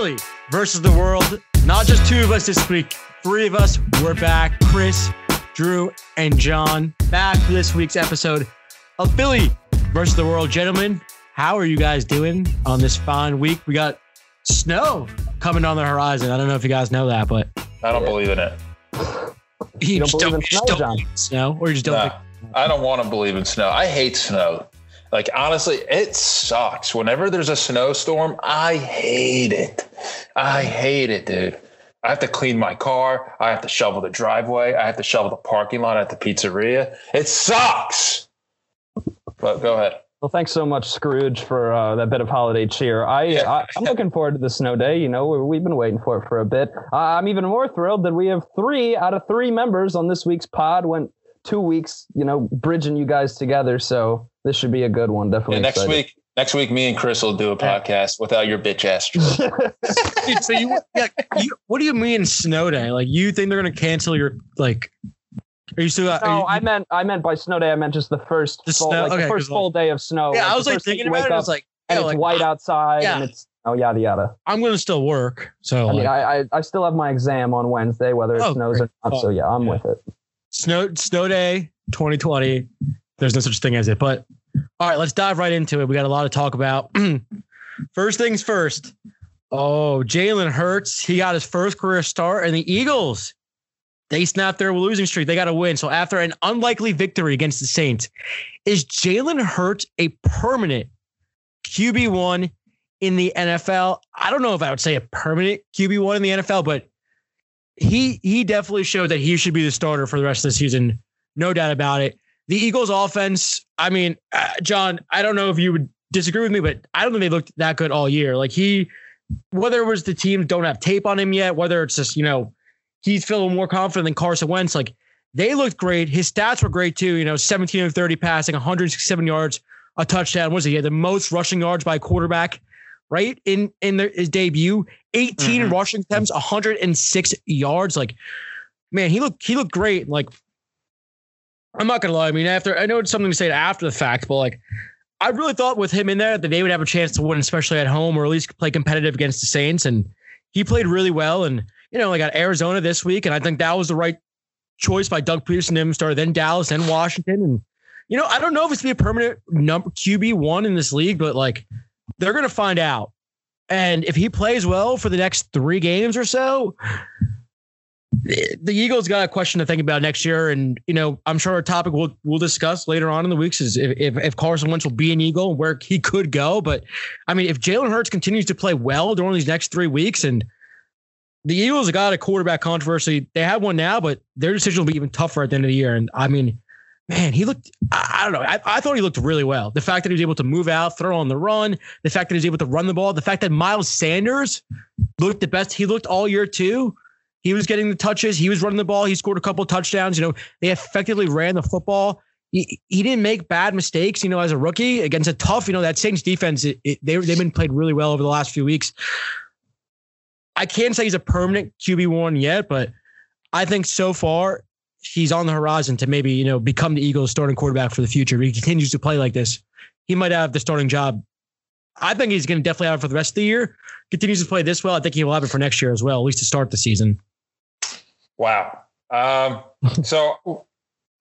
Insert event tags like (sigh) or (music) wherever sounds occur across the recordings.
Philly versus the world. Not just two of us this week, three of us. We're back. Chris, Drew, and John back for this week's episode of Philly versus the world. Gentlemen, how are you guys doing on this fine week? We got snow coming on the horizon. I don't know if you guys know that, but I don't believe in it. you, You don't just believe don't, in snow, John? snow, or you just don't Nah, think I don't want to believe in snow. I hate snow. Like honestly, it sucks. Whenever there's a snowstorm, I hate it. I hate it, dude. I have to clean my car. I have to shovel the driveway. I have to shovel the parking lot at the pizzeria. It sucks. But go ahead. Well, thanks so much, Scrooge, for uh, that bit of holiday cheer. I, Yeah. I I'm looking forward to the snow day. You know, we- we've been waiting for it for a bit. Uh, I'm even more thrilled that we have three out of three members on this week's pod. Went two weeks, you know, bridging you guys together. So this should be a good one. Definitely. Yeah, next excited. week, next week, me and Chris will do a podcast without your bitch ass. (laughs) Dude, so you, yeah, you, what do you mean snow day? Like you think they're gonna cancel your like? Are you still? Are No, you, I meant I meant by snow day. I meant just the first The full, snow- like okay, the 'cause, first like- full day of snow. yeah, I was like thinking about wake it. I was like, and yeah, it's like white outside Yeah. and it's oh yada yada. I'm gonna still work. So I mean, I, I I still have my exam on Wednesday, whether it Oh, snows great. or not. So yeah, I'm with it. snow snow day 2020. There's no such thing as it. But all right, let's dive right into it. We got a lot to talk about. (clears throat) first things first. Oh, Jalen Hurts. He got his first career start, and the Eagles. They snapped their losing streak. They got to win. So after an unlikely victory against the Saints, is Jalen Hurts a permanent QB one in the NFL? I don't know if I would say a permanent QB one in the NFL, but he he definitely showed that he should be the starter for the rest of the season. No doubt about it. The Eagles offense, I mean, uh, John, I don't know if you would disagree with me, but I don't think they looked that good all year. Like he, whether it was the team don't have tape on him yet, whether it's just, you know, he's feeling more confident than Carson Wentz, like they looked great. His stats were great too, you know, 17 of 30 passing, 167 yards, a touchdown. Was he? he had the most rushing yards by a quarterback, right? In in the, his debut, 18 Mhm. rushing attempts, 106 yards. Like, man, he looked he looked great. Like, I'm not gonna lie. I mean, after I know it's something to say after the fact, but like, I really thought with him in there that they would have a chance to win, especially at home, or at least play competitive against the Saints. And he played really well. And you know, they got Arizona this week, and I think that was the right choice by Doug Pederson. Him started then Dallas, then Washington, and you know, I don't know if it's be a permanent number QB one in this league, but like they're gonna find out. And if he plays well for the next three games or so, the Eagles got a question to think about next year. And you know, I'm sure a topic we'll we'll discuss later on in the weeks is if if, if Carson Wentz will be an Eagle and where he could go. But I mean, if Jalen Hurts continues to play well during these next three weeks and the Eagles got a quarterback controversy. They have one now, but their decision will be even tougher at the end of the year. And I mean, man, he looked, I, I don't know. I, I thought he looked really well. The fact that he was able to move out, throw on the run, the fact that he was able to run the ball, the fact that Miles Sanders looked the best he looked all year, too. He was getting the touches. He was running the ball. He scored a couple touchdowns. You know, they effectively ran the football. He, he didn't make bad mistakes, you know, as a rookie against a tough, you know, that Saints defense, it, it, they, they've been played really well over the last few weeks. I can't say he's a permanent QB1 yet, but I think so far he's on the horizon to maybe, you know, become the Eagles starting quarterback for the future. If he continues to play like this, he might have the starting job. I think he's going to definitely have it for the rest of the year. Continues to play this well. I think he will have it for next year as well, at least to start the season. Wow. Um, (laughs) so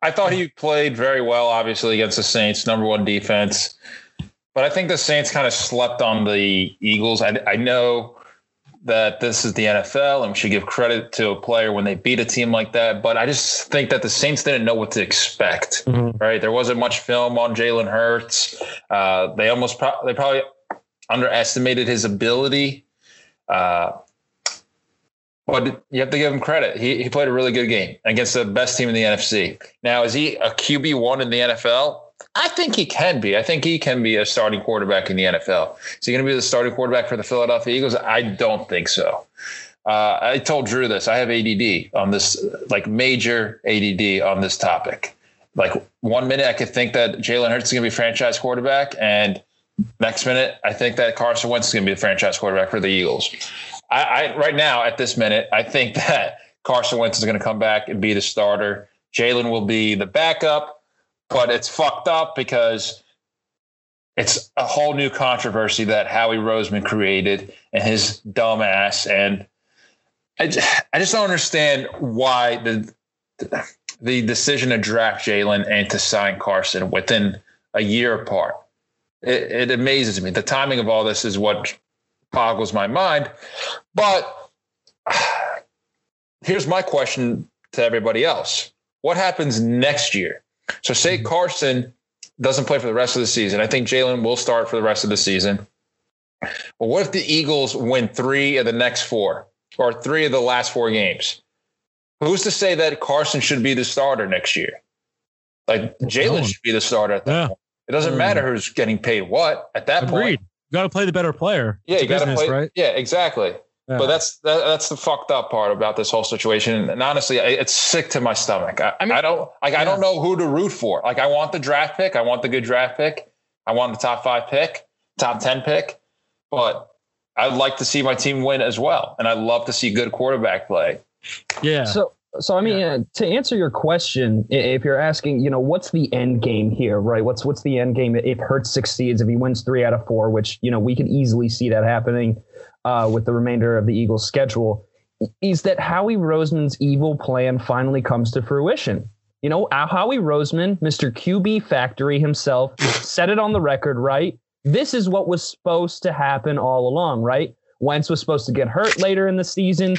I thought he played very well, obviously, against the Saints, number one defense. But I think the Saints kind of slept on the Eagles. I, I know that this is the NFL and we should give credit to a player when they beat a team like that. But I just think that the Saints didn't know what to expect, right? There wasn't much film on Jalen Hurts. Uh, they almost, pro- they probably underestimated his ability. Uh, but you have to give him credit. He, he played a really good game against the best team in the NFC. Now, is he a QB one in the NFL? I think he can be. I think he can be a starting quarterback in the NFL. Is he going to be the starting quarterback for the Philadelphia Eagles? I don't think so. Uh, I told Drew this. I have ADD on this, like major ADD on this topic. Like one minute, I could think that Jalen Hurts is going to be franchise quarterback, and next minute, I think that Carson Wentz is going to be the franchise quarterback for the Eagles. I, I right now at this minute, I think (laughs) that Carson Wentz is going to come back and be the starter. Jalen will be the backup, but it's fucked up because it's a whole new controversy that Howie Roseman created and his dumb ass. And I just, I just don't understand why the the decision to draft Jalen and to sign Carson within a year apart. It, it amazes me. The timing of all this is what boggles my mind. But here's my question to everybody else What happens next year? So, say mm-hmm. Carson doesn't play for the rest of the season. I think Jalen will start for the rest of the season. But what if the Eagles win three of the next four or three of the last four games? Who's to say that Carson should be the starter next year? Like Jalen should be the starter at that yeah. point. It doesn't mm. matter who's getting paid what at that Agreed. point. You got to play the better player. Yeah, it's you got to play. Right? Yeah, exactly. Yeah. But that's that, that's the fucked up part about this whole situation. And honestly, it's sick to my stomach. I, I, mean, I don't like. Yeah. I don't know who to root for. Like, I want the draft pick. I want the good draft pick. I want the top five pick, top ten pick. But I'd like to see my team win as well, and I'd love to see good quarterback play. Yeah. So so I mean, yeah. uh, to answer your question, if you're asking, you know, what's the end game here, right? What's what's the end game if Hurts succeeds, if he wins three out of four, which you know we could easily see that happening uh, with the remainder of the Eagles' schedule, is that Howie Roseman's evil plan finally comes to fruition. You know, Howie Roseman, Mr. QB Factory himself, (laughs) set it on the record, right? This is what was supposed to happen all along, right? Wentz was supposed to get hurt later in the season,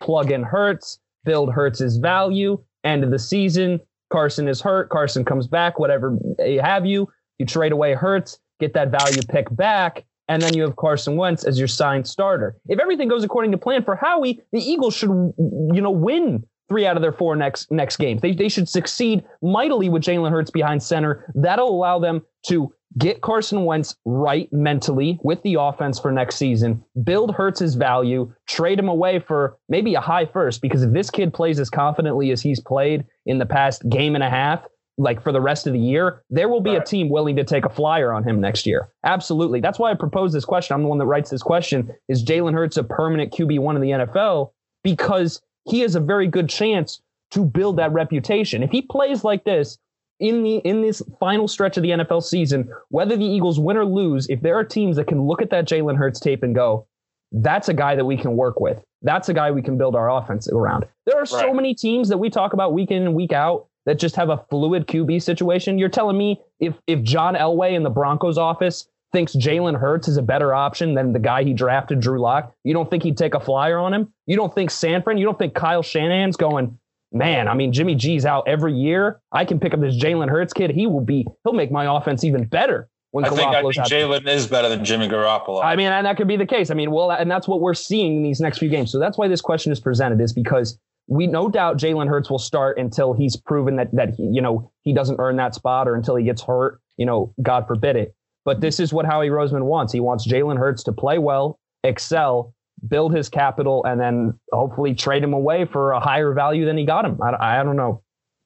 plug in Hurts build Hurts's value. End of the season, Carson is hurt. Carson comes back, whatever have you. You trade away Hurts, get that value pick back, and then you have Carson Wentz as your signed starter. If everything goes according to plan for Howie, the Eagles should, you know, win three out of their four next next games. They, they should succeed mightily with Jalen Hurts behind center. That'll allow them to get Carson Wentz right mentally with the offense for next season, build Hurts' value, trade him away for maybe a high first, because if this kid plays as confidently as he's played in the past game and a half, like for the rest of the year, there will be right. a team willing to take a flyer on him next year. Absolutely. That's why I proposed this question. I'm the one that writes this question. Is Jalen Hurts a permanent QB1 in the NFL? Because he has a very good chance to build that reputation. If he plays like this, in the in this final stretch of the NFL season, whether the Eagles win or lose, if there are teams that can look at that Jalen Hurts tape and go, that's a guy that we can work with. That's a guy we can build our offense around. There are right. so many teams that we talk about week in and week out that just have a fluid QB situation. You're telling me if if John Elway in the Broncos office thinks Jalen Hurts is a better option than the guy he drafted, Drew Lock, you don't think he'd take a flyer on him? You don't think Sanford, you don't think Kyle Shanahan's going, man, I mean, Jimmy G's out every year. I can pick up this Jalen Hurts kid. He will be, he'll make my offense even better. When I think, I think Jalen is better than Jimmy Garoppolo. I mean, and that could be the case. I mean, well, and that's what we're seeing in these next few games. So that's why this question is presented, is because we no doubt Jalen Hurts will start until he's proven that that he, you know he doesn't earn that spot or until he gets hurt. You know, God forbid it. But this is what Howie Roseman wants. He wants Jalen Hurts to play well, excel, build his capital, and then hopefully trade him away for a higher value than he got him. I, I don't know.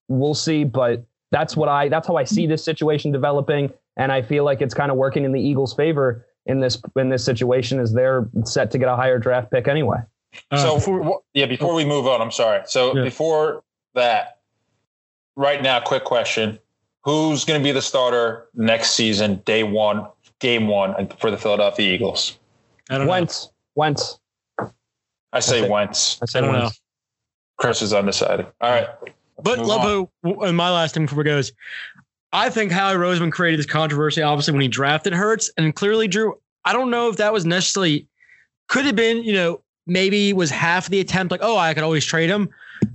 We'll see, but that's what I that's how I see this situation developing, and I feel like it's kind of working in the Eagles' favor in this in this situation as they're set to get a higher draft pick anyway. Uh, so before, yeah, before we move on, I'm sorry. So yeah. before that, right now, quick question: Who's going to be the starter next season, day one, game one for the Philadelphia Eagles? I don't Wentz. Know. Wentz. I say Wentz. I say I Wentz. Know. Chris is undecided. All right. But Lobo, and my last thing before goes, I think Howie Roseman created this controversy, obviously, when he drafted Hurts. And clearly, Drew, I don't know if that was necessarily, could have been, you know, maybe was half the attempt, like, oh, I could always trade him.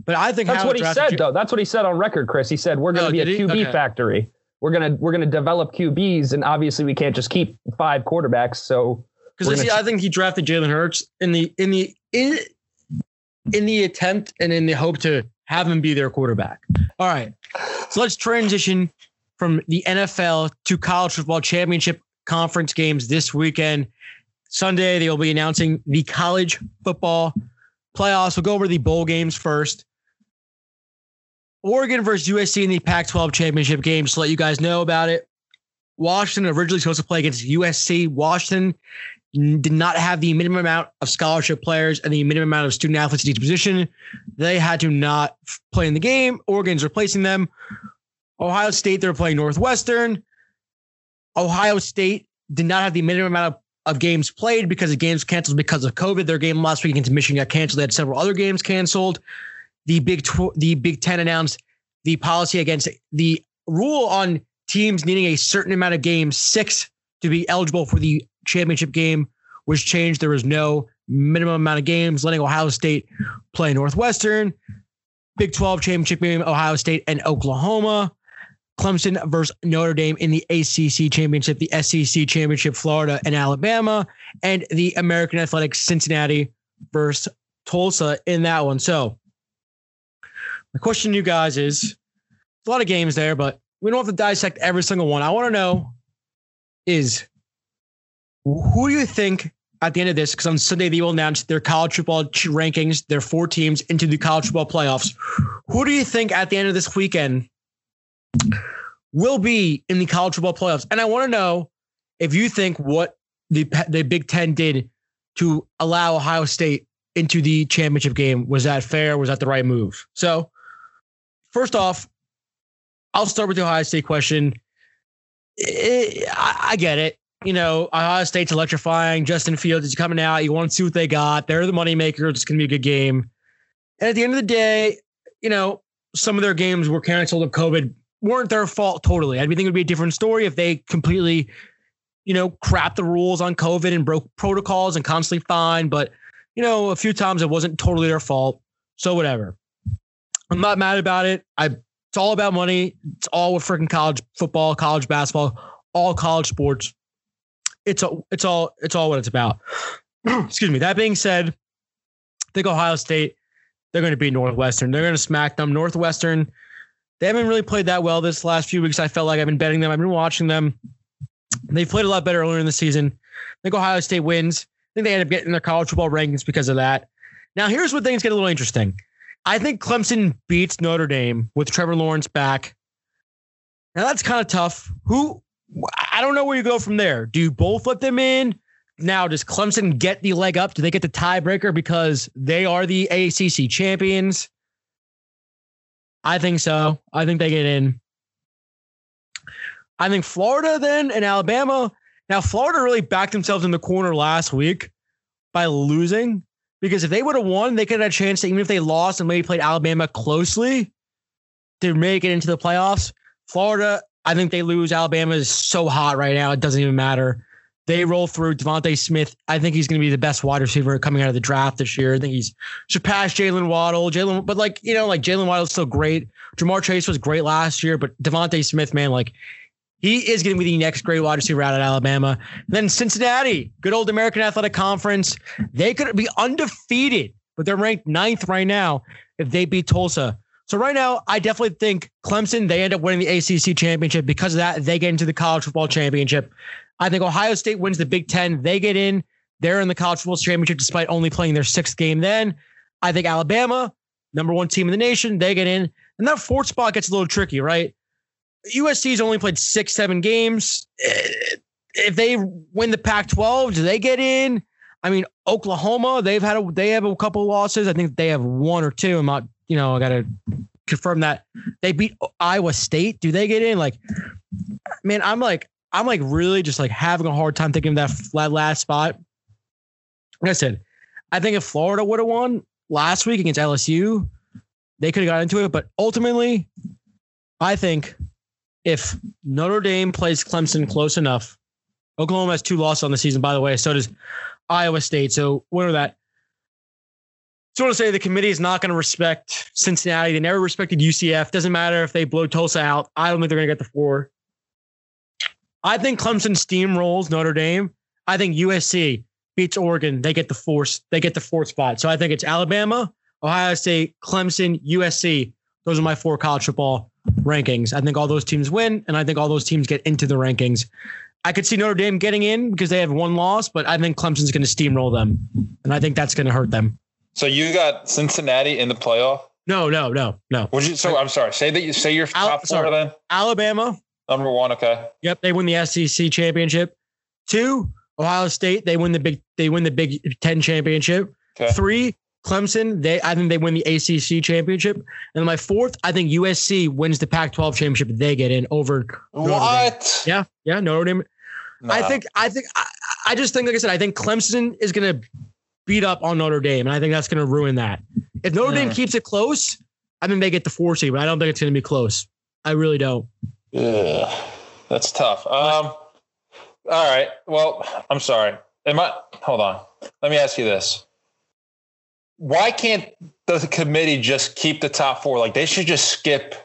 But I think that's what he said, though. That's what he said on record, Chris. He said, we're going to oh, be a QB okay. factory. We're gonna we're gonna develop QBs, and obviously we can't just keep five quarterbacks. So because see, I think he drafted Jalen Hurts in the in the in in the attempt and in the hope to have him be their quarterback. All right, so let's transition from the NFL to college football championship conference games this weekend. Sunday, they will be announcing the college football playoffs. We'll go over the bowl games first. Oregon versus USC in the Pac 12 championship game, just to let you guys know about it. Washington originally supposed to play against USC. Washington did not have the minimum amount of scholarship players and the minimum amount of student athletes in each position. They had to not play in the game. Oregon's replacing them. Ohio State, they're playing Northwestern. Ohio State did not have the minimum amount of, of games played because the games canceled because of COVID. Their game last week against Michigan got canceled. They had several other games canceled. The Big Tw- the Big Ten announced the policy against the rule on teams needing a certain amount of games, six, to be eligible for the championship game, was changed. There was no minimum amount of games, letting Ohio State play Northwestern. Big 12 championship game, Ohio State and Oklahoma. Clemson versus Notre Dame in the ACC championship, the SEC championship, Florida and Alabama, and the American Athletics Cincinnati versus Tulsa in that one. So, my question to you guys is a lot of games there, but we don't have to dissect every single one. I want to know is who do you think at the end of this? Because on Sunday they will announce their college football rankings, their four teams into the college football playoffs. Who do you think at the end of this weekend will be in the college football playoffs? And I want to know if you think what the the Big Ten did to allow Ohio State into the championship game was that fair? Was that the right move? So, first off, I'll start with the Ohio State question. It, I, I get it. You know, Ohio State's electrifying. Justin Fields is coming out. You want to see what they got. They're the moneymaker. It's going to be a good game. And at the end of the day, you know, some of their games were canceled of COVID weren't their fault totally. I think it would be a different story if they completely, you know, crap the rules on COVID and broke protocols and constantly fined. But, you know, a few times it wasn't totally their fault. So whatever. I'm not mad about it. I it's all about money. It's all with freaking college football, college basketball, all college sports. It's all it's all it's all what it's about. (clears throat) Excuse me. That being said, I think Ohio State, they're going to beat Northwestern. They're going to smack them. Northwestern, they haven't really played that well this last few weeks. I felt like I've been betting them. I've been watching them. They played a lot better earlier in the season. I think Ohio State wins. I think they end up getting their college football rankings because of that. Now, here's where things get a little interesting. I think Clemson beats Notre Dame with Trevor Lawrence back. Now that's kind of tough. Who I don't know where you go from there. Do you both let them in? Now, does Clemson get the leg up? Do they get the tiebreaker because they are the ACC champions? I think so. I think they get in. I think Florida then and Alabama. Now, Florida really backed themselves in the corner last week by losing because if they would have won, they could have a chance to, even if they lost and maybe played Alabama closely, to make it into the playoffs. Florida, I think they lose. Alabama is so hot right now, it doesn't even matter. They roll through DeVonta Smith. I think he's going to be the best wide receiver coming out of the draft this year. I think he's surpassed Jaylen Waddle. Jalen, but like you know, like Jaylen Waddle's still great. Ja'Marr Chase was great last year, but DeVonta Smith, man, like he is going to be the next great wide receiver out of Alabama. And then Cincinnati, good old American Athletic Conference. They could be undefeated, but they're ranked ninth right now if they beat Tulsa. So right now, I definitely think Clemson, they end up winning the ACC championship. Because of that, they get into the college football championship. I think Ohio State wins the Big Ten. They get in. They're in the college football championship despite only playing their sixth game then. I think Alabama, number one team in the nation, they get in. And that fourth spot gets a little tricky, right? USC's only played six, seven games. Eh, if they win the Pac 12, do they get in? I mean, Oklahoma, they've had a they have a couple losses. I think they have one or two. I'm not, you know, I gotta confirm that. They beat Iowa State. Do they get in? Like, man, I'm like, I'm like really just like having a hard time thinking of that last spot. Like I said, I think if Florida would have won last week against LSU, they could have got into it. But ultimately, I think if Notre Dame plays Clemson close enough, Oklahoma has two losses on the season, by the way. So does Iowa State. So are that? I want to say the committee is not going to respect Cincinnati. They never respected UCF. Doesn't matter if they blow Tulsa out. I don't think they're going to get the four. I think Clemson steamrolls Notre Dame. I think USC beats Oregon. They get the fourth. They get the fourth spot. So I think it's Alabama, Ohio State, Clemson, USC. Those are my four college football rankings. I think all those teams win, and I think all those teams get into the rankings. I could see Notre Dame getting in because they have one loss, but I think Clemson's going to steamroll them, and I think that's going to hurt them. So you got Cincinnati in the playoff? No, no, no, no. Would you? So I'm sorry. Say that you say your top Al- four then. Alabama, Number one, okay. Yep, they win the SEC championship. Two, Ohio State, they win the big they win the Big Ten championship. Okay. Three, Clemson. They I think they win the ACC championship. And then my fourth, I think USC wins the Pac-12 championship. They get in over What? Yeah, yeah, Notre Dame. No. I think I think I, I just think like I said, I think Clemson is gonna beat up on Notre Dame, and I think that's gonna ruin that. If Notre Dame Hmm. keeps it close, I think they get the four seed, but I don't think it's gonna be close. I really don't. Ugh, that's tough. Um, all right. Well, I'm sorry. Am I? Hold on. Let me ask you this: Why can't the committee just keep the top four? Like they should just skip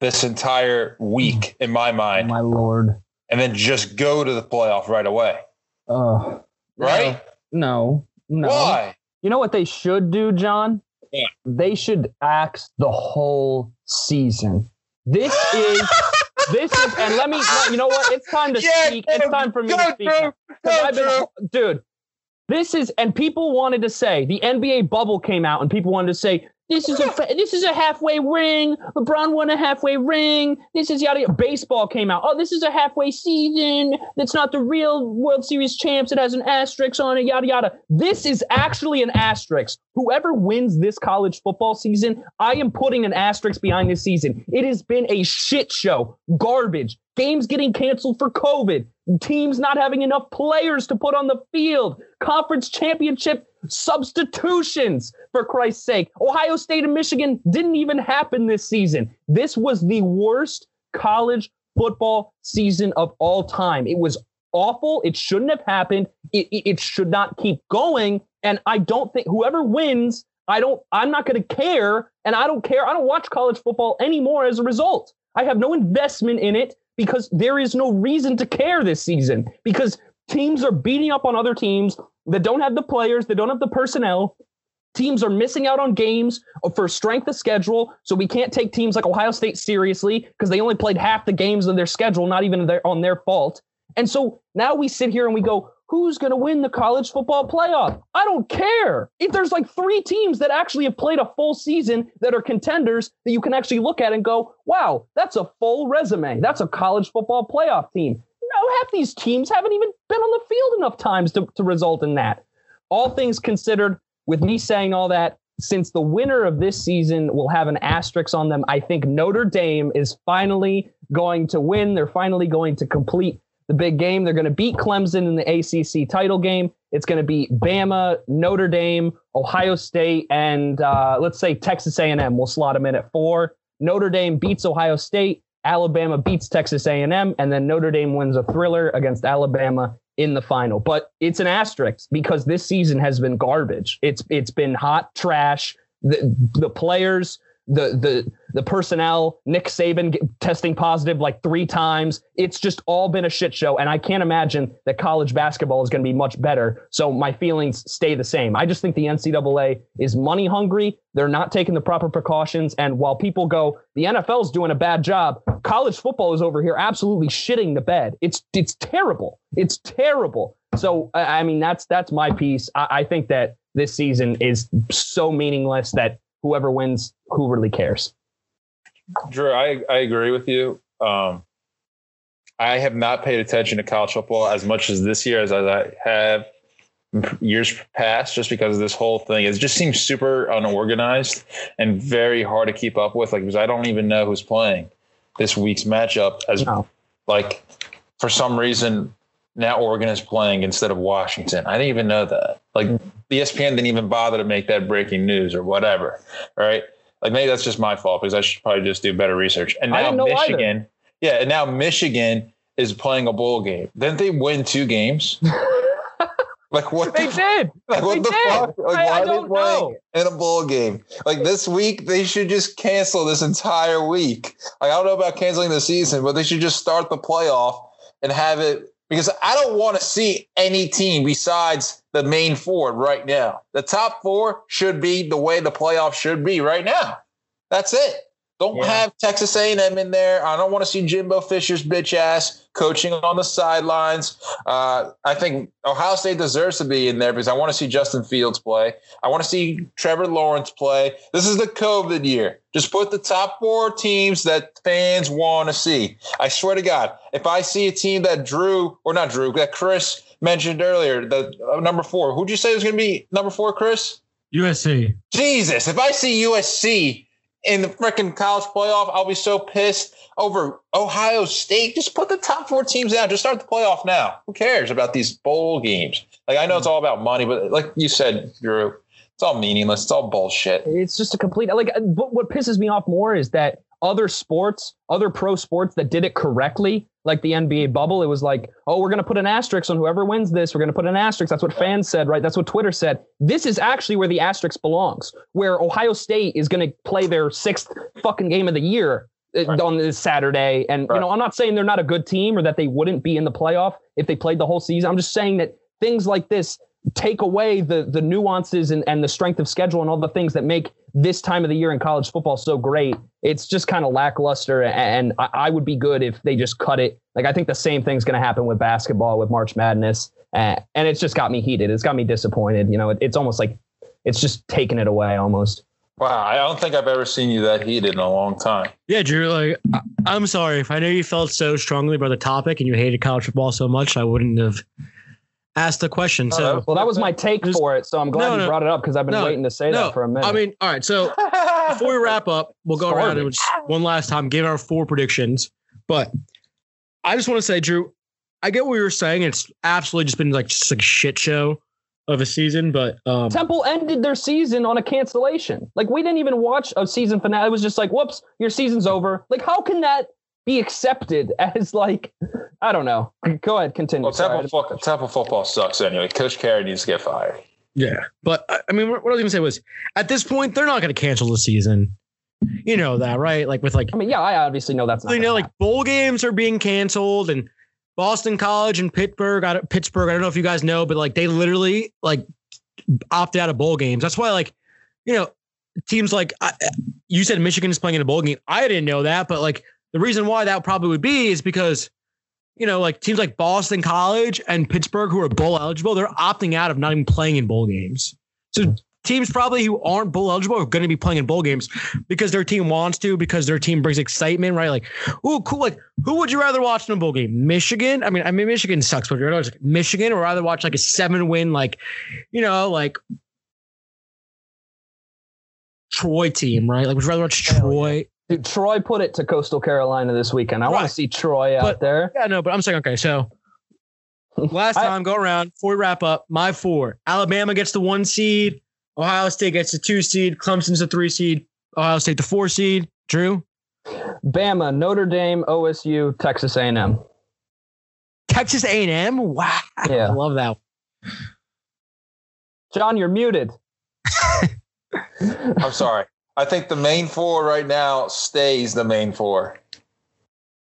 this entire week, in my mind, My lord. and then just go to the playoff right away. Uh, Right? no, no. Why? You know what they should do, John? Yeah. They should axe the whole season. This is (laughs) this is and let me you know what? It's time to Yeah, speak. It's time for me to speak. Drew. Go, been- dude, this is and people wanted to say the NBA bubble came out and people wanted to say this is a this is a halfway ring. LeBron won a halfway ring. This is yada yada. Baseball came out. Oh, this is a halfway season. That's not the real World Series champs. It has an asterisk on it. Yada yada. This is actually an asterisk. Whoever wins this college football season, I am putting an asterisk behind this season. It has been a shit show, garbage. Games getting canceled for COVID. Teams not having enough players to put on the field. Conference championship substitutions, for Christ's sake. Ohio State and Michigan didn't even happen this season. This was the worst college football season of all time. It was awful. It shouldn't have happened. It, it, it should not keep going. And I don't think whoever wins, I don't, I'm not going to care. And I don't care. I don't watch college football anymore as a result. I have no investment in it because there is no reason to care this season because teams are beating up on other teams that don't have the players, that don't have the personnel. Teams are missing out on games for strength of schedule, so we can't take teams like Ohio State seriously because they only played half the games of their schedule, not even their, on their fault. And so now we sit here and we go, who's going to win the college football playoff? I don't care. If there's like three teams that actually have played a full season that are contenders that you can actually look at and go, wow, that's a full resume. That's a college football playoff team. No, half these teams haven't even been on the field enough times to, to result in that. All things considered, with me saying all that, since the winner of this season will have an asterisk on them, I think Notre Dame is finally going to win. They're finally going to complete the big game. They're going to beat Clemson in the ACC title game. It's going to be Bama, Notre Dame, Ohio State, and uh, let's say Texas A&M. We'll slot them in at four. Notre Dame beats Ohio State. Alabama beats Texas A&M, and then Notre Dame wins a thriller against Alabama in the final. But it's an asterisk because this season has been garbage. It's it's been hot trash. The the players, the the the personnel, Nick Saban testing positive like three times. It's just all been a shit show, and I can't imagine that college basketball is going to be much better. So my feelings stay the same. I just think the NCAA is money hungry. They're not taking the proper precautions, and while people go, the NFL is doing a bad job. College football is over here absolutely shitting the bed. It's it's terrible. It's terrible. So I I mean that's that's my piece. I, I think that this season is so meaningless that whoever wins, who really cares? Drew, I, I agree with you. Um, I have not paid attention to college football as much as this year as I have years past, just because of this whole thing. It just seems super unorganized and very hard to keep up with. Like, because I don't even know who's playing this week's matchup. As No. like, for some reason, now Oregon is playing instead of Washington. I didn't even know that. Like, E ESPN didn't even bother to make that breaking news or whatever. Right. Like maybe that's just my fault because I should probably just do better research. And now know either. Michigan, yeah, and now Michigan is playing a bowl game. Didn't they win two games? (laughs) like what? They the, did. (laughs) like what they the did. fuck? Like I- why I are they don't playing know. in a bowl game? Like this week, they should just cancel this entire week. Like I don't know about canceling the season, but they should just start the playoff and have it because I don't want to see any team besides the main four right now. The top four should be the way the playoff should be right now. That's it. Don't Yeah. have Texas A&M in there. I don't want to see Jimbo Fisher's bitch ass coaching on the sidelines. Uh, I think Ohio State deserves to be in there because I want to see Justin Fields play. I want to see Trevor Lawrence play. This is the COVID year. Just put the top four teams that fans want to see. I swear to God, if I see a team that Drew or not Drew that Chris mentioned earlier, the uh, number four, who'd you say was going to be number four, Chris? USC. Jesus, if I see USC in the freaking college playoff, I'll be so pissed over Ohio State. Just put the top four teams out. Just start the playoff now. Who cares about these bowl games? Like I know it's all about money, but like you said, Drew, it's all meaningless. It's all bullshit. It's just a complete like. But what pisses me off more is that other sports, other pro sports that did it correctly, like the NBA bubble, it was like, oh, we're going to put an asterisk on whoever wins this. We're going to put an asterisk. That's what fans said, right? That's what Twitter said. This is actually where the asterisk belongs, where Ohio State is going to play their sixth fucking game of the year uh, right. on this Saturday. And, right. you know, I'm not saying they're not a good team or that they wouldn't be in the playoff if they played the whole season. I'm just saying that things like this take away the the nuances and, and the strength of schedule and all the things that make this time of the year in college football so great. It's just kind of lackluster, and I, I, would be good if they just cut it. Like I think the same thing's going to happen with basketball with March Madness, uh, and it's just got me heated. It's got me disappointed. You know, it, it's almost like it's just taking it away almost. Wow, I don't think I've ever seen you that heated in a long time. Yeah, Drew. Like, I'm sorry if I know you felt so strongly about the topic and you hated college football so much. I wouldn't have asked the question. So, well, that was my take for it. So I'm glad no, no, you brought it up because I've been no, waiting to say that for a minute. I mean, all right. So (laughs) before we wrap up, we'll go around and one last time give our four predictions. But I just want to say, Drew, I get what you were saying. It's absolutely just been like just like a shit show of a season. But um, Temple ended their season on a cancellation. Like we didn't even watch a season finale. It was just like, whoops, your season's over. Like how can that be accepted (laughs) as like I don't know. Go ahead, continue. Well, Temple, fo- Temple football sucks anyway. Coach Carey needs to get fired. Yeah, but I mean, what I was going to say was, at this point, they're not going to cancel the season. You know that, right? Like with like, I mean, yeah, I obviously know that's. You know, like bowl games are being canceled, and Boston College and Pittsburgh, I don't, Pittsburgh. I don't know if you guys know, but like they literally like opted out of bowl games. That's why, like, you know, teams like I, you said, Michigan is playing in a bowl game. I didn't know that, but like the reason why that probably would be is because, you know, like teams like Boston College and Pittsburgh who are bowl eligible, they're opting out of not even playing in bowl games. So teams probably who aren't bowl eligible are going to be playing in bowl games because their team wants to, because their team brings excitement, right? Like, oh, cool. Like, who would you rather watch in a bowl game? Michigan? I mean, I mean, Michigan sucks, but you're like Michigan or rather watch like a seven win, like, you know, like Troy team, right? Like, would you rather watch Troy? Dude, Troy put it to Coastal Carolina this weekend. I right. want to see Troy out but, there. Yeah, no, but I'm saying okay. So (laughs) last I, time, go around before we wrap up. My four: Alabama gets the one seed, Ohio State gets the two seed, Clemson's the three seed, Ohio State the four seed. Drew, Bama, Notre Dame, OSU, Texas A&M. Texas A&M. Wow, yeah, I love that. John, you're muted. (laughs) I'm sorry. I think the main four right now stays the main four.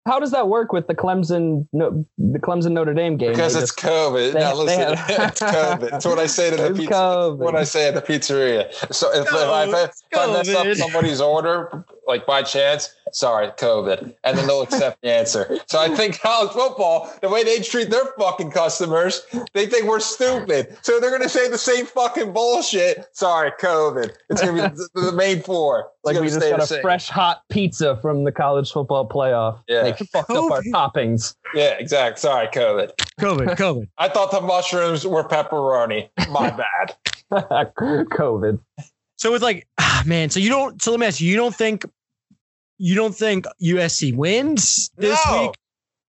How does that work with the Clemson, no, the Clemson Notre Dame game? Because it's just, COVID. They, now listen, have, (laughs) it's COVID. It's what I say to the pizza. What I say at the pizzeria. So if, if, I, if, I mess up somebody's order, like by chance, sorry, COVID, and then they'll accept the answer. So I think college football, the way they treat their fucking customers, they think we're stupid. So they're going to say the same fucking bullshit. Sorry, COVID. It's going to be the, the main four. It's like we just got a same. fresh hot pizza from the college football playoff. Yeah, they fucked up our toppings. Yeah, exactly. Sorry, COVID. COVID. COVID. (laughs) I thought the mushrooms were pepperoni. My (laughs) bad. (laughs) COVID. So it's like, ah, man. So you don't. So let me ask you. You don't think you don't think USC wins this no. week?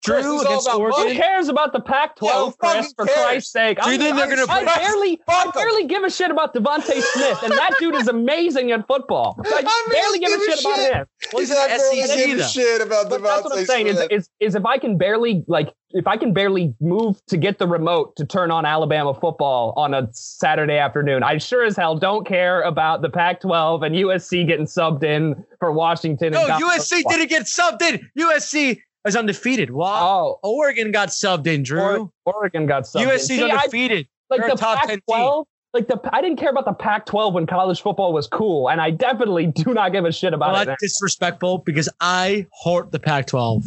Drew against Oregon. Who cares about the Pac-12, yeah, Chris? For cares? Christ's sake, Do you think they're going to? I barely, I barely give a shit about DeVonta Smith, and that dude is amazing at football. (laughs) I, I barely give a shit, shit, about him. Well, he's an SEC give a shit about DeVonta That's what I'm saying. Is, is, is if I can barely like if I can barely move to get the remote to turn on Alabama football on a Saturday afternoon, I sure as hell don't care about the Pac-12 and USC getting subbed in for Washington. No, USC didn't get subbed in. USC is undefeated. Wow. Oh. Oregon got subbed in, Drew. Oregon got subbed USC's in. undefeated. I, like They're the top Pac-12, like the I didn't care about the Pac-12 when college football was cool, and I definitely (laughs) do not give a shit about well, it. That's disrespectful because I heart the Pac-12.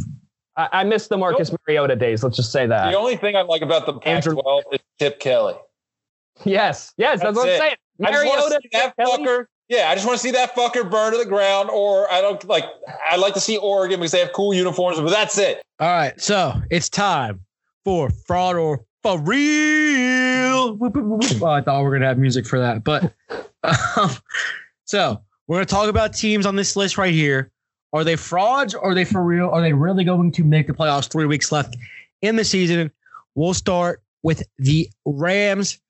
I, I miss the Marcus nope. Mariota days. Let's just say that. The only thing I like about the Pac-12 is Chip Kelly. Yes, yes, that's, that's what I'm saying. Mariota, that fucker. Yeah, I just want to see that fucker burn to the ground. Or I don't like. I like to see Oregon because they have cool uniforms, but that's it. All right, so it's time for fraud or for real. Oh, I thought we were gonna have music for that, but (laughs) Um, so we're to talk about teams on this list right here. Are they frauds? Or are they for real? Are they really going to make the playoffs? Three weeks left in the season. We'll start with the Rams.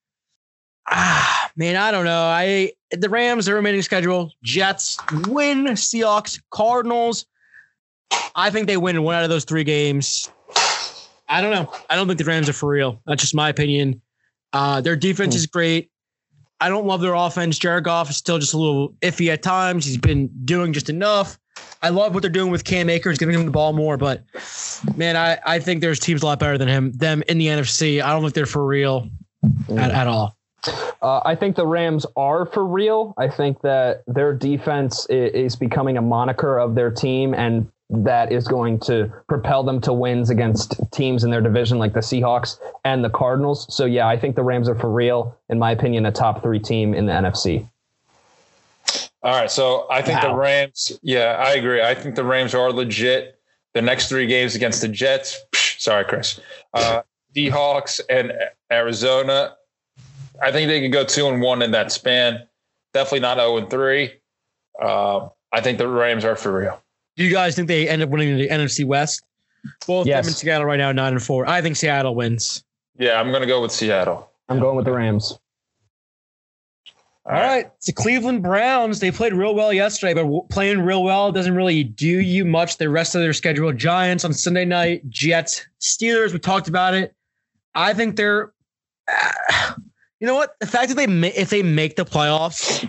Ah, man, I don't know. I the Rams, their remaining schedule: Jets, win, Seahawks, Cardinals. I think they win one out of those three games. I don't know. I don't think the Rams are for real. That's just my opinion. Uh, their defense is great. I don't love their offense. Jared Goff is still just a little iffy at times. He's been doing just enough. I love what they're doing with Cam Akers, giving him the ball more. But man, I, I think there's teams a lot better than him, them in the NFC. I don't think they're for real at, at all. Uh, I think the Rams are for real. I think that their defense is, is becoming a moniker of their team, and that is going to propel them to wins against teams in their division like the Seahawks and the Cardinals. So, yeah, I think the Rams are for real. In my opinion, a top three team in the NFC. All right. So I think Wow. the Rams, yeah, I agree. I think the Rams are legit. The next three games against the Jets, psh, sorry, Chris, uh, (laughs) Seahawks and Arizona. I think they could go two and one in that span. Definitely not 0 and three. Uh, I think the Rams are for real. Do you guys think they end up winning the NFC West? Both Yes. them in Seattle right now, nine and four. I think Seattle wins. Yeah, I'm going to go with Seattle. I'm going with the Rams. All right. It's the Cleveland Browns. They played real well yesterday, but w- playing real well doesn't really do you much the rest of their schedule. Giants on Sunday night, Jets, Steelers. We talked about it. I think they're, you know what? The fact that they if they make the playoffs,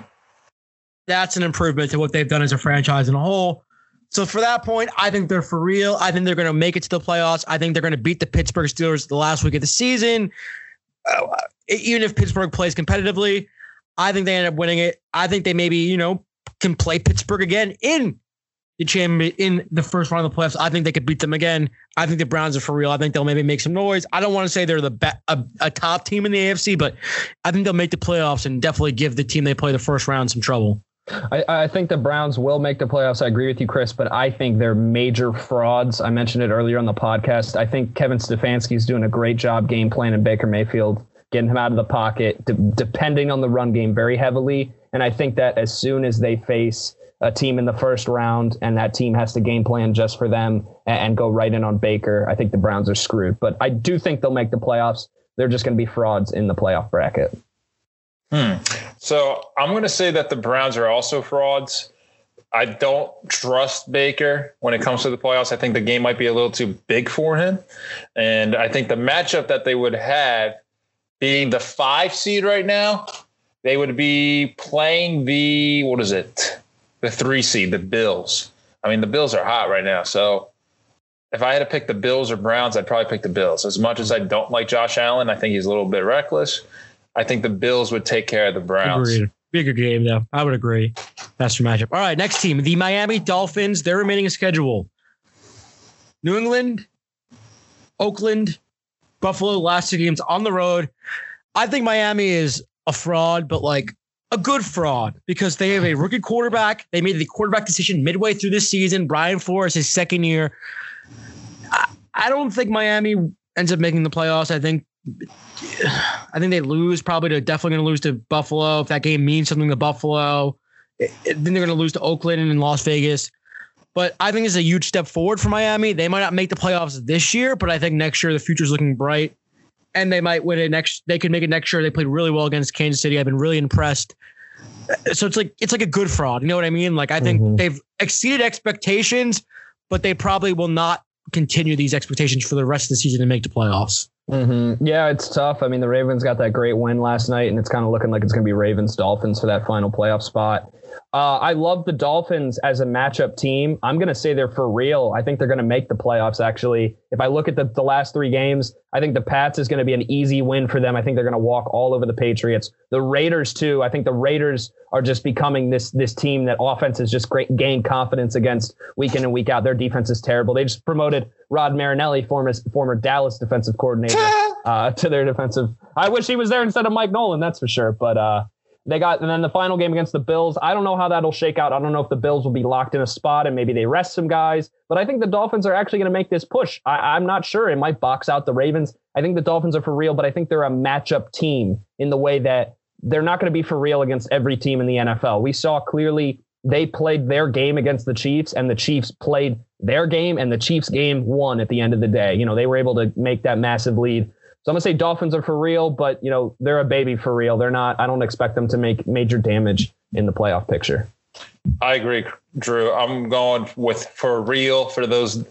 that's an improvement to what they've done as a franchise in a whole. So for that point, I think they're for real. I think they're going to make it to the playoffs. I think they're going to beat the Pittsburgh Steelers the last week of the season. Uh, even if Pittsburgh plays competitively, I think they end up winning it. I think they maybe, you know, can play Pittsburgh again in the champion in the first round of the playoffs. I think they could beat them again. I think the Browns are for real. I think they'll maybe make some noise. I don't want to say they're the be- a, a top team in the AFC, but I think they'll make the playoffs and definitely give the team they play the first round some trouble. I, I think the Browns will make the playoffs. I agree with you, Chris, but I think they're major frauds. I mentioned it earlier on the podcast. I think Kevin Stefanski is doing a great job game planning Baker Mayfield, getting him out of the pocket, de- depending on the run game very heavily. And I think that as soon as they face a team in the first round and that team has to game plan just for them and, and go right in on Baker, I think the Browns are screwed. But I do think they'll make the playoffs. They're just going to be frauds in the playoff bracket. Hmm. So I'm going to say that the Browns are also frauds. I don't trust Baker when it comes to the playoffs. I think the game might be a little too big for him. And I think the matchup that they would have being the five seed right now, they would be playing the, what is it? The three seed, the Bills. I mean, the Bills are hot right now. So if I had to pick the Bills or Browns, I'd probably pick the Bills. As much as I don't like Josh Allen, I think he's a little bit reckless. I think the Bills would take care of the Browns. Agreed. Bigger game, though. I would agree. That's your matchup. All right, next team, the Miami Dolphins. Their remaining schedule: New England, Oakland, Buffalo. Last two games on the road. I think Miami is a fraud, but like a good fraud because they have a rookie quarterback. They made the quarterback decision midway through this season. Brian Flores, his second year. I, I don't think Miami ends up making the playoffs. I think I think they lose. Probably they're definitely going to lose to Buffalo. If that game means something to Buffalo, it- it- then they're going to lose to Oakland and Las Vegas. But I think it's a huge step forward for Miami. They might not make the playoffs this year, but I think next year the future's looking bright, and they might win it next. They could make it next year. They played really well against Kansas City. I've been really impressed. So it's like it's like a good fraud. You know what I mean? Like I think Mhm. they've exceeded expectations, but they probably will not continue these expectations for the rest of the season to make the playoffs. Mm-hmm. Yeah, it's tough. I mean, the Ravens got that great win last night, and it's kind of looking like it's going to be Ravens Dolphins for that final playoff spot. Uh, I love the Dolphins as a matchup team. I'm going to say they're for real. I think they're going to make the playoffs, actually. If I look at the, the last three games, I think the Pats is going to be an easy win for them. I think they're going to walk all over the Patriots. The Raiders, too. I think the Raiders are just becoming this this team that offense has just great, gained confidence against week in and week out. Their defense is terrible. They just promoted Rod Marinelli, former, former Dallas defensive coordinator uh, to their defensive. I wish he was there instead of Mike Nolan, that's for sure. But uh, they got, and then the final game against the Bills. I don't know how that'll shake out. I don't know if the Bills will be locked in a spot and maybe they rest some guys. But I think the Dolphins are actually going to make this push. I, I'm not sure. It might box out the Ravens. I think the Dolphins are for real, but I think they're a matchup team in the way that they're not going to be for real against every team in the NFL. We saw clearly they played their game against the Chiefs, and the Chiefs played their game, and the Chiefs game won at the end of the day. You know, they were able to make that massive lead. So I'm gonna say Dolphins are for real, but you know they're a baby for real. They're not. I don't expect them to make major damage in the playoff picture. I agree, Drew. I'm going with for real for those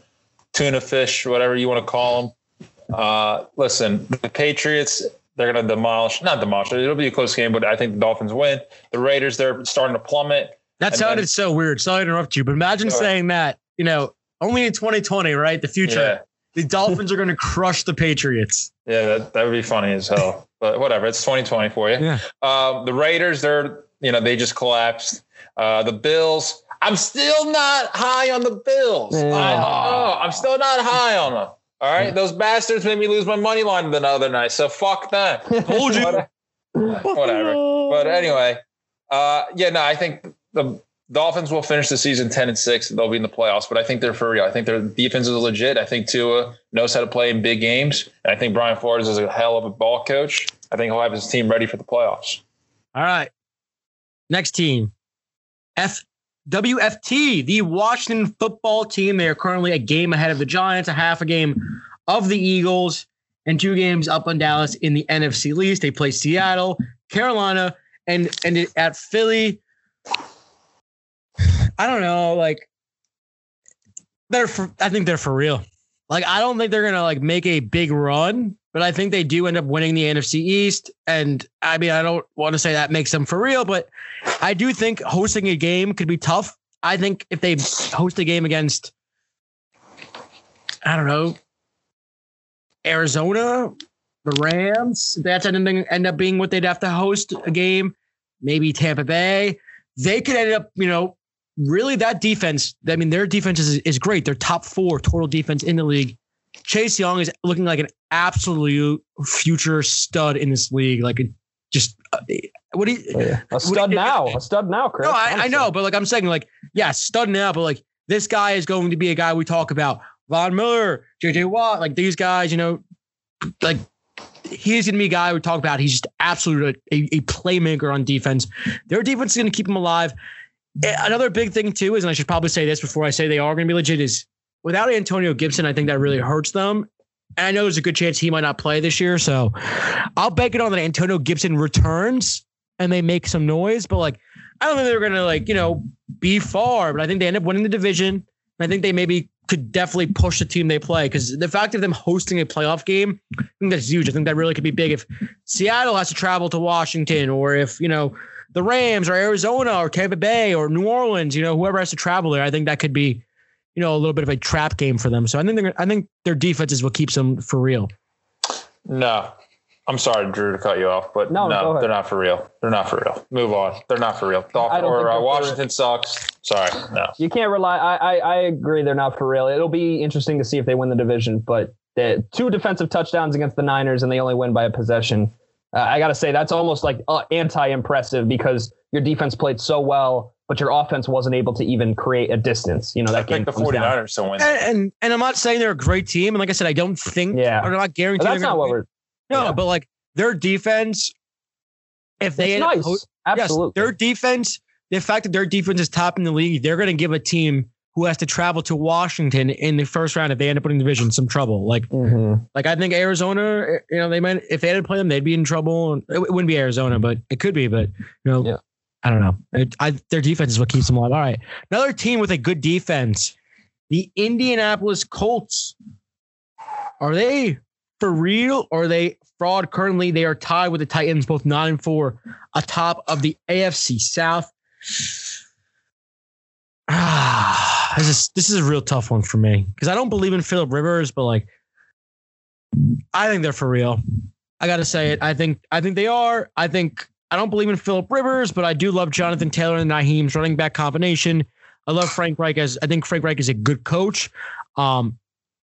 tuna fish, whatever you want to call them. Uh, listen, the Patriots, they're going to demolish, not demolish, it'll be a close game, but I think the Dolphins win. The Raiders, they're starting to plummet. That sounded then, so weird. Sorry to interrupt you, but imagine saying that, you know, only in 2020, right? The future. Yeah. The Dolphins are going to crush the Patriots. Yeah, that, that would be funny as hell. But whatever, it's 2020 for you. Yeah. Um, the Raiders, they're, you know, they just collapsed. Uh, the Bills, I'm still not high on the Bills. Yeah. I, I'm still not high on them. All right, those bastards made me lose my money line the other night. So fuck that. (laughs) Told you. Whatever. But anyway, uh, yeah, no, I think the Dolphins will finish the season ten and six. They'll be in the playoffs, but I think they're for real. I think their defense is legit. I think Tua knows how to play in big games, and I think Brian Flores is a hell of a ball coach. I think he'll have his team ready for the playoffs. All right, next team, F WFT, the Washington football team. They are currently a game ahead of the Giants, a half a game of the Eagles, and two games up on Dallas in the NFC East. They play Seattle, Carolina, and and at Philly. I don't know, like they're for, I think they're for real. Like I don't think they're gonna like make a big run, but I think they do end up winning the NFC East. And I mean, I don't want to say that makes them for real, but I do think hosting a game could be tough. I think if they host a game against, I don't know, Arizona, the Rams, that's anything end up being what they'd have to host a game. Maybe Tampa Bay, they could end up, you know, really that defense. I mean, their defense is, is great. They're top four total defense in the league. Chase Young is looking like an absolute future stud in this league. Like just uh, what do you oh, yeah. a stud now? a stud now, Chris. No, I, I, know, but like I'm saying, like yeah, stud now, but like this guy is going to be a guy we talk about. Von Miller, JJ Watt, like these guys, you know, like he's going to be a guy we talk about. He's just absolute a, a playmaker on defense. Their defense is going to keep him alive. Eh, another big thing too is, and I should probably say this before I say they are going to be legit, is without Antonio Gibson, I think that really hurts them. And I know there's a good chance he might not play this year. So I'll bank it on that Antonio Gibson returns and they make some noise. But like, I don't think they're going to like, you know, be far, but I think they end up winning the division. I think they maybe could definitely push the team they play because the fact of them hosting a playoff game, I think that's huge. I think that really could be big if Seattle has to travel to Washington or if, you know, the Rams or Arizona or Tampa Bay or New Orleans, you know, whoever has to travel there, I think that could be you know, a little bit of a trap game for them. So I think they're, I think their defense is what keeps them for real. No, I'm sorry, Drew, to cut you off, but no, no they're not for real. They're not for real. Move on. They're not for real. Dolphin, or uh, Washington sucks. Sorry, no. You can't rely. I, I, I agree. They're not for real. It'll be interesting to see if they win the division, but the two defensive touchdowns against the Niners and they only win by a possession. Uh, I got to say that's almost like uh, anti-impressive because your defense played so well but your offense wasn't able to even create a distance. You know, that I game the 49ers to win. And, and, and I'm not saying they're a great team. And like I said, I don't think yeah. or not guaranteed. That's not what we're No, yeah. but like their defense, if they it's nice. Host, Absolutely. Yes, their defense, the fact that their defense is top in the league, they're gonna give a team who has to travel to Washington in the first round if they end up winning the division some trouble. Like, mm-hmm. like I think Arizona, you know, they might if they had to play them, they'd be in trouble. It, it wouldn't be Arizona, but it could be. But you know, yeah. I don't know. It, I, their defense is what keeps them alive. All right. Another team with a good defense, the Indianapolis Colts. Are they for real or are they fraud? Currently, they are tied with the Titans, both nine and four, atop of the AFC South. (sighs) Ah, (sighs) this is this is a real tough one for me because I don't believe in Philip Rivers, but like, I think they're for real. I got to say it. I think I think they are. I think I don't believe in Philip Rivers, but I do love Jonathan Taylor and Nyheim's running back combination. I love Frank Reich as I think Frank Reich is a good coach. Um,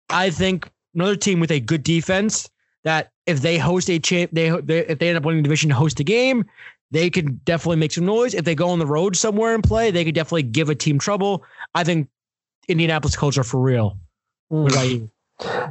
I think another team with a good defense that if they host a champ, they, they if they end up winning the division, host a game, they could definitely make some noise. If they go on the road somewhere and play, they could definitely give a team trouble. I think Indianapolis Colts are for real. Mm. What about you?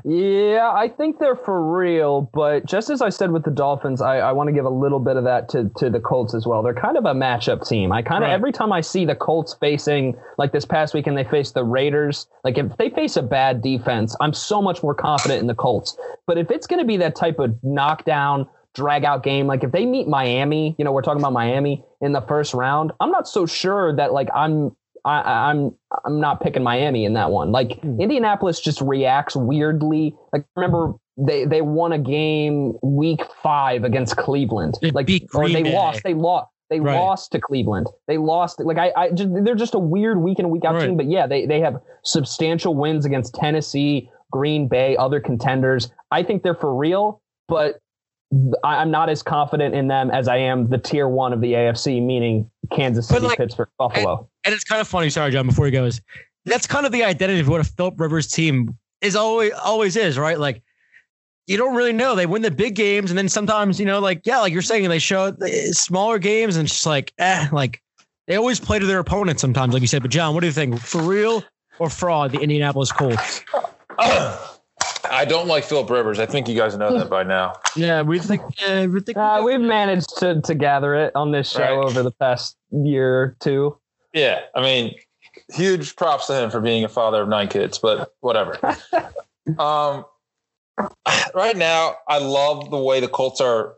Yeah, I think they're for real, but just as I said with the Dolphins, I, I want to give a little bit of that to, to the Colts as well. They're kind of a matchup team. I kind of Right. every time I see the Colts facing like this past weekend they faced the Raiders, like if they face a bad defense, I'm so much more confident in the Colts. But if it's going to be that type of knockdown, drag out game, like if they meet Miami, you know, we're talking about Miami in the first round, I'm not so sure that like I'm I, I- I'm I'm not picking Miami in that one. Like Hmm. Indianapolis just reacts weirdly. Like remember they they won a game week five against Cleveland. They like or they Bay. lost. They lost. They Right. lost to Cleveland. They lost. Like I, I just, they're just a weird week in and week out Right. team. But yeah, they they have substantial wins against Tennessee, Green Bay, other contenders. I think they're for real, but I'm not as confident in them as I am the tier one of the AFC, meaning Kansas City, like, Pittsburgh, Buffalo. And it's kind of funny. Sorry, John. Before he goes, that's kind of the identity of what a Philip Rivers team is always always is, right? Like you don't really know. They win the big games, and then sometimes you know, like yeah, like you're saying, they show smaller games, and it's just like eh, like they always play to their opponent sometimes, like you said. But John, what do you think? For real or fraud? The Indianapolis Colts. (clears throat) I don't like Philip Rivers. I think you guys know that by now. Yeah, we think. Uh, we think. Uh, we've managed to to gather it on this show Right. over the past year or two. Yeah, I mean, huge props to him for being a father of nine kids, but whatever. (laughs) um, right now, I love the way the Colts are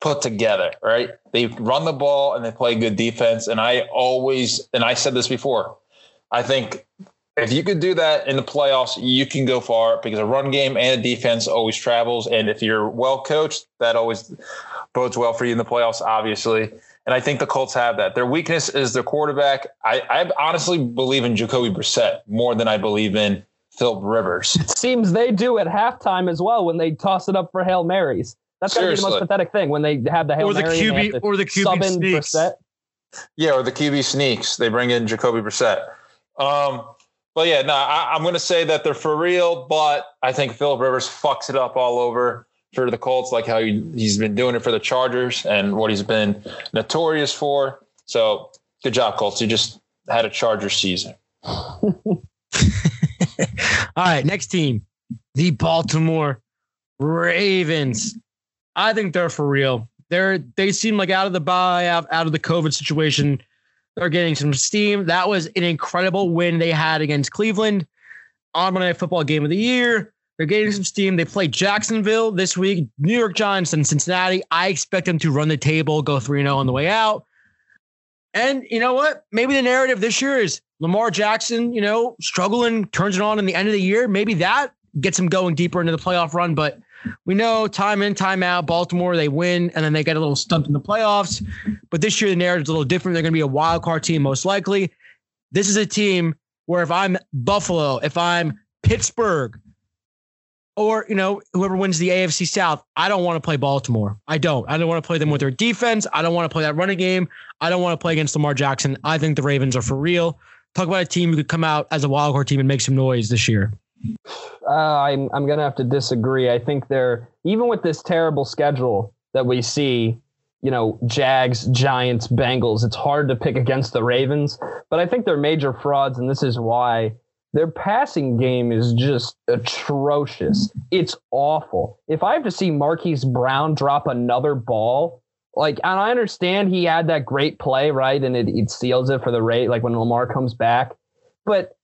put together. Right, they run the ball and they play good defense. And I always, and I said this before, I think if you could do that in the playoffs, you can go far because a run game and a defense always travels. And if you're well coached, that always bodes well for you in the playoffs, obviously. And I think the Colts have that. Their weakness is their quarterback. I, I honestly believe in Jacoby Brissett more than I believe in Philip Rivers. It seems they do at halftime as well when they toss it up for Hail Marys. That's gotta be the most pathetic thing when they have the Hail or the Mary QB or the QB sneaks. Brissett. Yeah, or the QB sneaks. They bring in Jacoby Brissett. Um, but yeah, no, I, I'm going to say that they're for real, but I think Philip Rivers fucks it up all over for the Colts, like how he, he's been doing it for the Chargers and what he's been notorious for. So good job, Colts. You just had a Charger season. (laughs) All right, next team, the Baltimore Ravens. I think they're for real. They're they seem like out of the bye, out, out of the COVID situation. They're getting some steam. That was an incredible win they had against Cleveland on Monday Night Football Game of the Year. They're getting some steam. They play Jacksonville this week, New York Giants, and Cincinnati. I expect them to run the table, go 3 0 on the way out. And you know what? Maybe the narrative this year is Lamar Jackson, you know, struggling, turns it on in the end of the year. Maybe that gets him going deeper into the playoff run. But we know time in, time out, Baltimore, they win and then they get a little stumped in the playoffs. But this year, the narrative's a little different. They're going to be a wild card team, most likely. This is a team where if I'm Buffalo, if I'm Pittsburgh, or you know whoever wins the AFC South, I don't want to play Baltimore. I don't. I don't want to play them with their defense. I don't want to play that running game. I don't want to play against Lamar Jackson. I think the Ravens are for real. Talk about a team who could come out as a wild card team and make some noise this year. Uh, I'm I'm gonna have to disagree. I think they're even with this terrible schedule that we see, you know, Jags, Giants, Bengals. It's hard to pick against the Ravens, but I think they're major frauds, and this is why their passing game is just atrocious. It's awful. If I have to see Marquise Brown drop another ball, like, and I understand he had that great play, right, and it, it seals it for the rate, like when Lamar comes back, but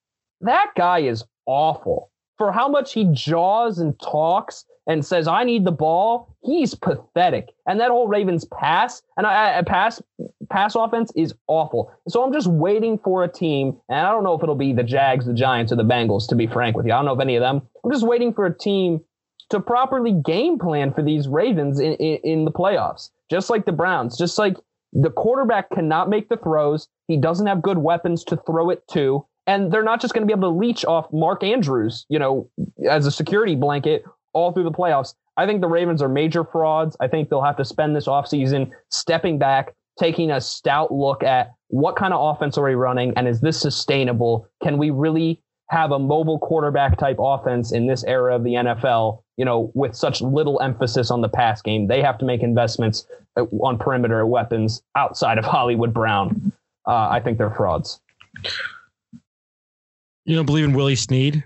that guy is awful for how much he jaws and talks and says I need the ball. He's pathetic, and that whole Ravens pass and I, I pass pass offense is awful. So I'm just waiting for a team, and I don't know if it'll be the Jags, the Giants, or the Bengals. To be frank with you, I don't know if any of them. I'm just waiting for a team to properly game plan for these Ravens in, in, in the playoffs, just like the Browns, just like the quarterback cannot make the throws. He doesn't have good weapons to throw it to. And they're not just going to be able to leech off Mark Andrews, you know, as a security blanket all through the playoffs. I think the Ravens are major frauds. I think they'll have to spend this offseason stepping back, taking a stout look at what kind of offense are we running and is this sustainable? Can we really have a mobile quarterback type offense in this era of the NFL, you know, with such little emphasis on the pass game? They have to make investments uh, on perimeter weapons outside of (laughs) Hollywood Brown. Uh, I think they're frauds. You don't believe in Willie Snead?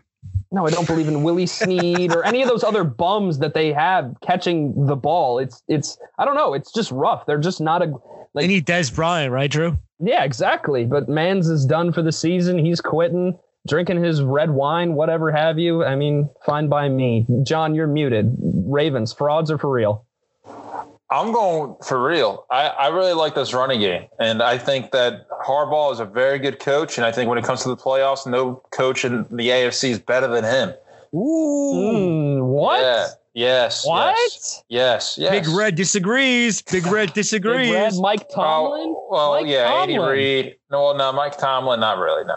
No, I don't believe in Willie Snead or any of those other bums that they have catching the ball. It's it's I don't know. It's just rough. They're just not a. Like, they need Dez Bryant, right, Drew? Yeah, exactly. But Mans is done for the season. He's quitting, drinking his red wine, whatever have you. I mean, fine by me. John, you're muted. Ravens, frauds are for real? I'm going for real. I, I really like this running game. And I think that Harbaugh is a very good coach. And I think when it comes to the playoffs, no coach in the AFC is better than him. Ooh. Mm, what? Yeah. Yes. What? Yes. Yes. yes. Big Red disagrees. Big Red disagrees. Big Red, Mike Tomlin. Oh, well, Mike yeah, Tomlin. Andy Reid. No, no, Mike Tomlin. Not really. No,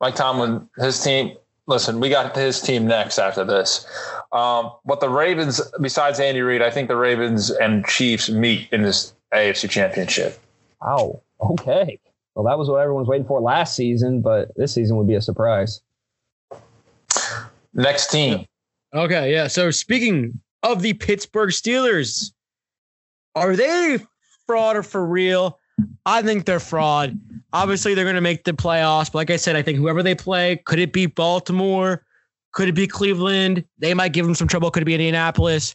Mike Tomlin. His team. Listen, we got his team next after this. Um, but the Ravens, besides Andy Reid, I think the Ravens and Chiefs meet in this AFC Championship. Wow. Okay. Well, that was what everyone's waiting for last season, but this season would be a surprise. Next team. Okay, yeah. So speaking of the Pittsburgh Steelers, are they fraud or for real? I think they're fraud. Obviously, they're going to make the playoffs. But like I said, I think whoever they play, could it be Baltimore? Could it be Cleveland? They might give them some trouble. Could it be Indianapolis?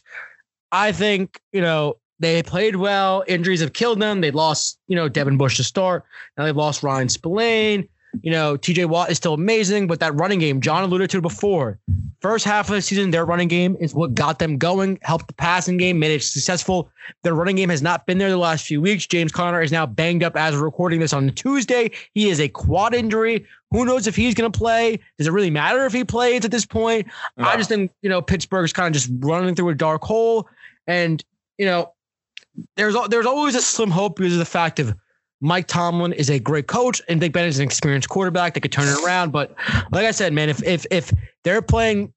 I think, you know, they played well. Injuries have killed them. They lost, you know, Devin Bush to start. Now they've lost Ryan Spillane. You know, TJ Watt is still amazing, but that running game, John alluded to before. First half of the season, their running game is what got them going, helped the passing game, made it successful. Their running game has not been there the last few weeks. James Conner is now banged up as we're recording this on Tuesday. He is a quad injury. Who knows if he's going to play? Does it really matter if he plays at this point? No. I just think, you know, Pittsburgh's kind of just running through a dark hole. And, you know, there's there's always a slim hope because of the fact of Mike Tomlin is a great coach and Big Ben is an experienced quarterback that could turn it around. But like I said, man, if if if they're playing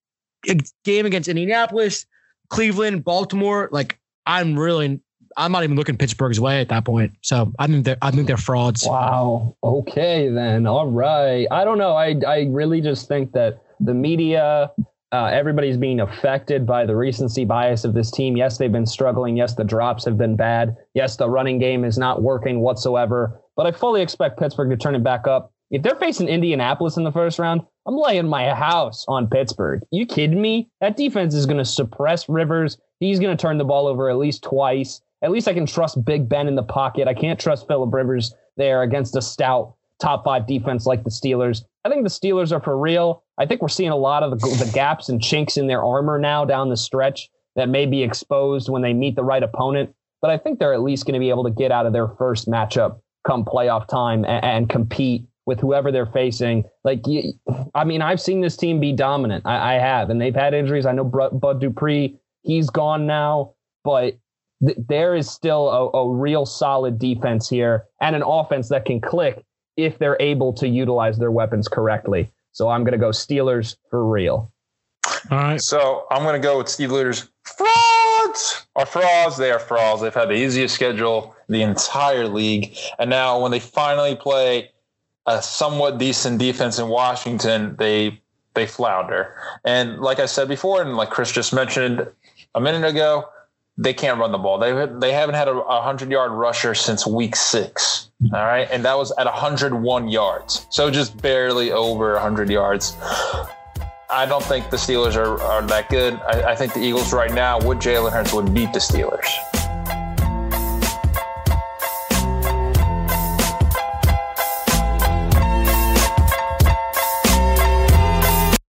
a game against Indianapolis, Cleveland, Baltimore, like I'm really I'm not even looking Pittsburgh's way at that point. So I think they're I think they're frauds. Wow. Okay then. All right. I don't know. I I really just think that the media uh, everybody's being affected by the recency bias of this team. Yes, they've been struggling. Yes, the drops have been bad. Yes, the running game is not working whatsoever. But I fully expect Pittsburgh to turn it back up. If they're facing Indianapolis in the first round, I'm laying my house on Pittsburgh. You kidding me? That defense is going to suppress Rivers. He's going to turn the ball over at least twice. At least I can trust Big Ben in the pocket. I can't trust Philip Rivers there against a stout top five defense like the Steelers. I think the Steelers are for real. I think we're seeing a lot of the, the gaps and chinks in their armor now down the stretch that may be exposed when they meet the right opponent. But I think they're at least going to be able to get out of their first matchup come playoff time and, and compete with whoever they're facing. Like, I mean, I've seen this team be dominant. I, I have, and they've had injuries. I know Bud Dupree, he's gone now, but th- there is still a, a real solid defense here and an offense that can click if they're able to utilize their weapons correctly. So I'm going to go Steelers for real. All right. So I'm going to go with Steelers. Frauds are frauds. They are frauds. They've had the easiest schedule the entire league. And now when they finally play a somewhat decent defense in Washington, they they flounder. And like I said before, and like Chris just mentioned a minute ago, they can't run the ball. They they haven't had a, hundred yard rusher since week six. All right, and that was at 101 yards, so just barely over 100 yards. I don't think the Steelers are, are that good. I, I think the Eagles right now with Jalen Hurts would beat the Steelers.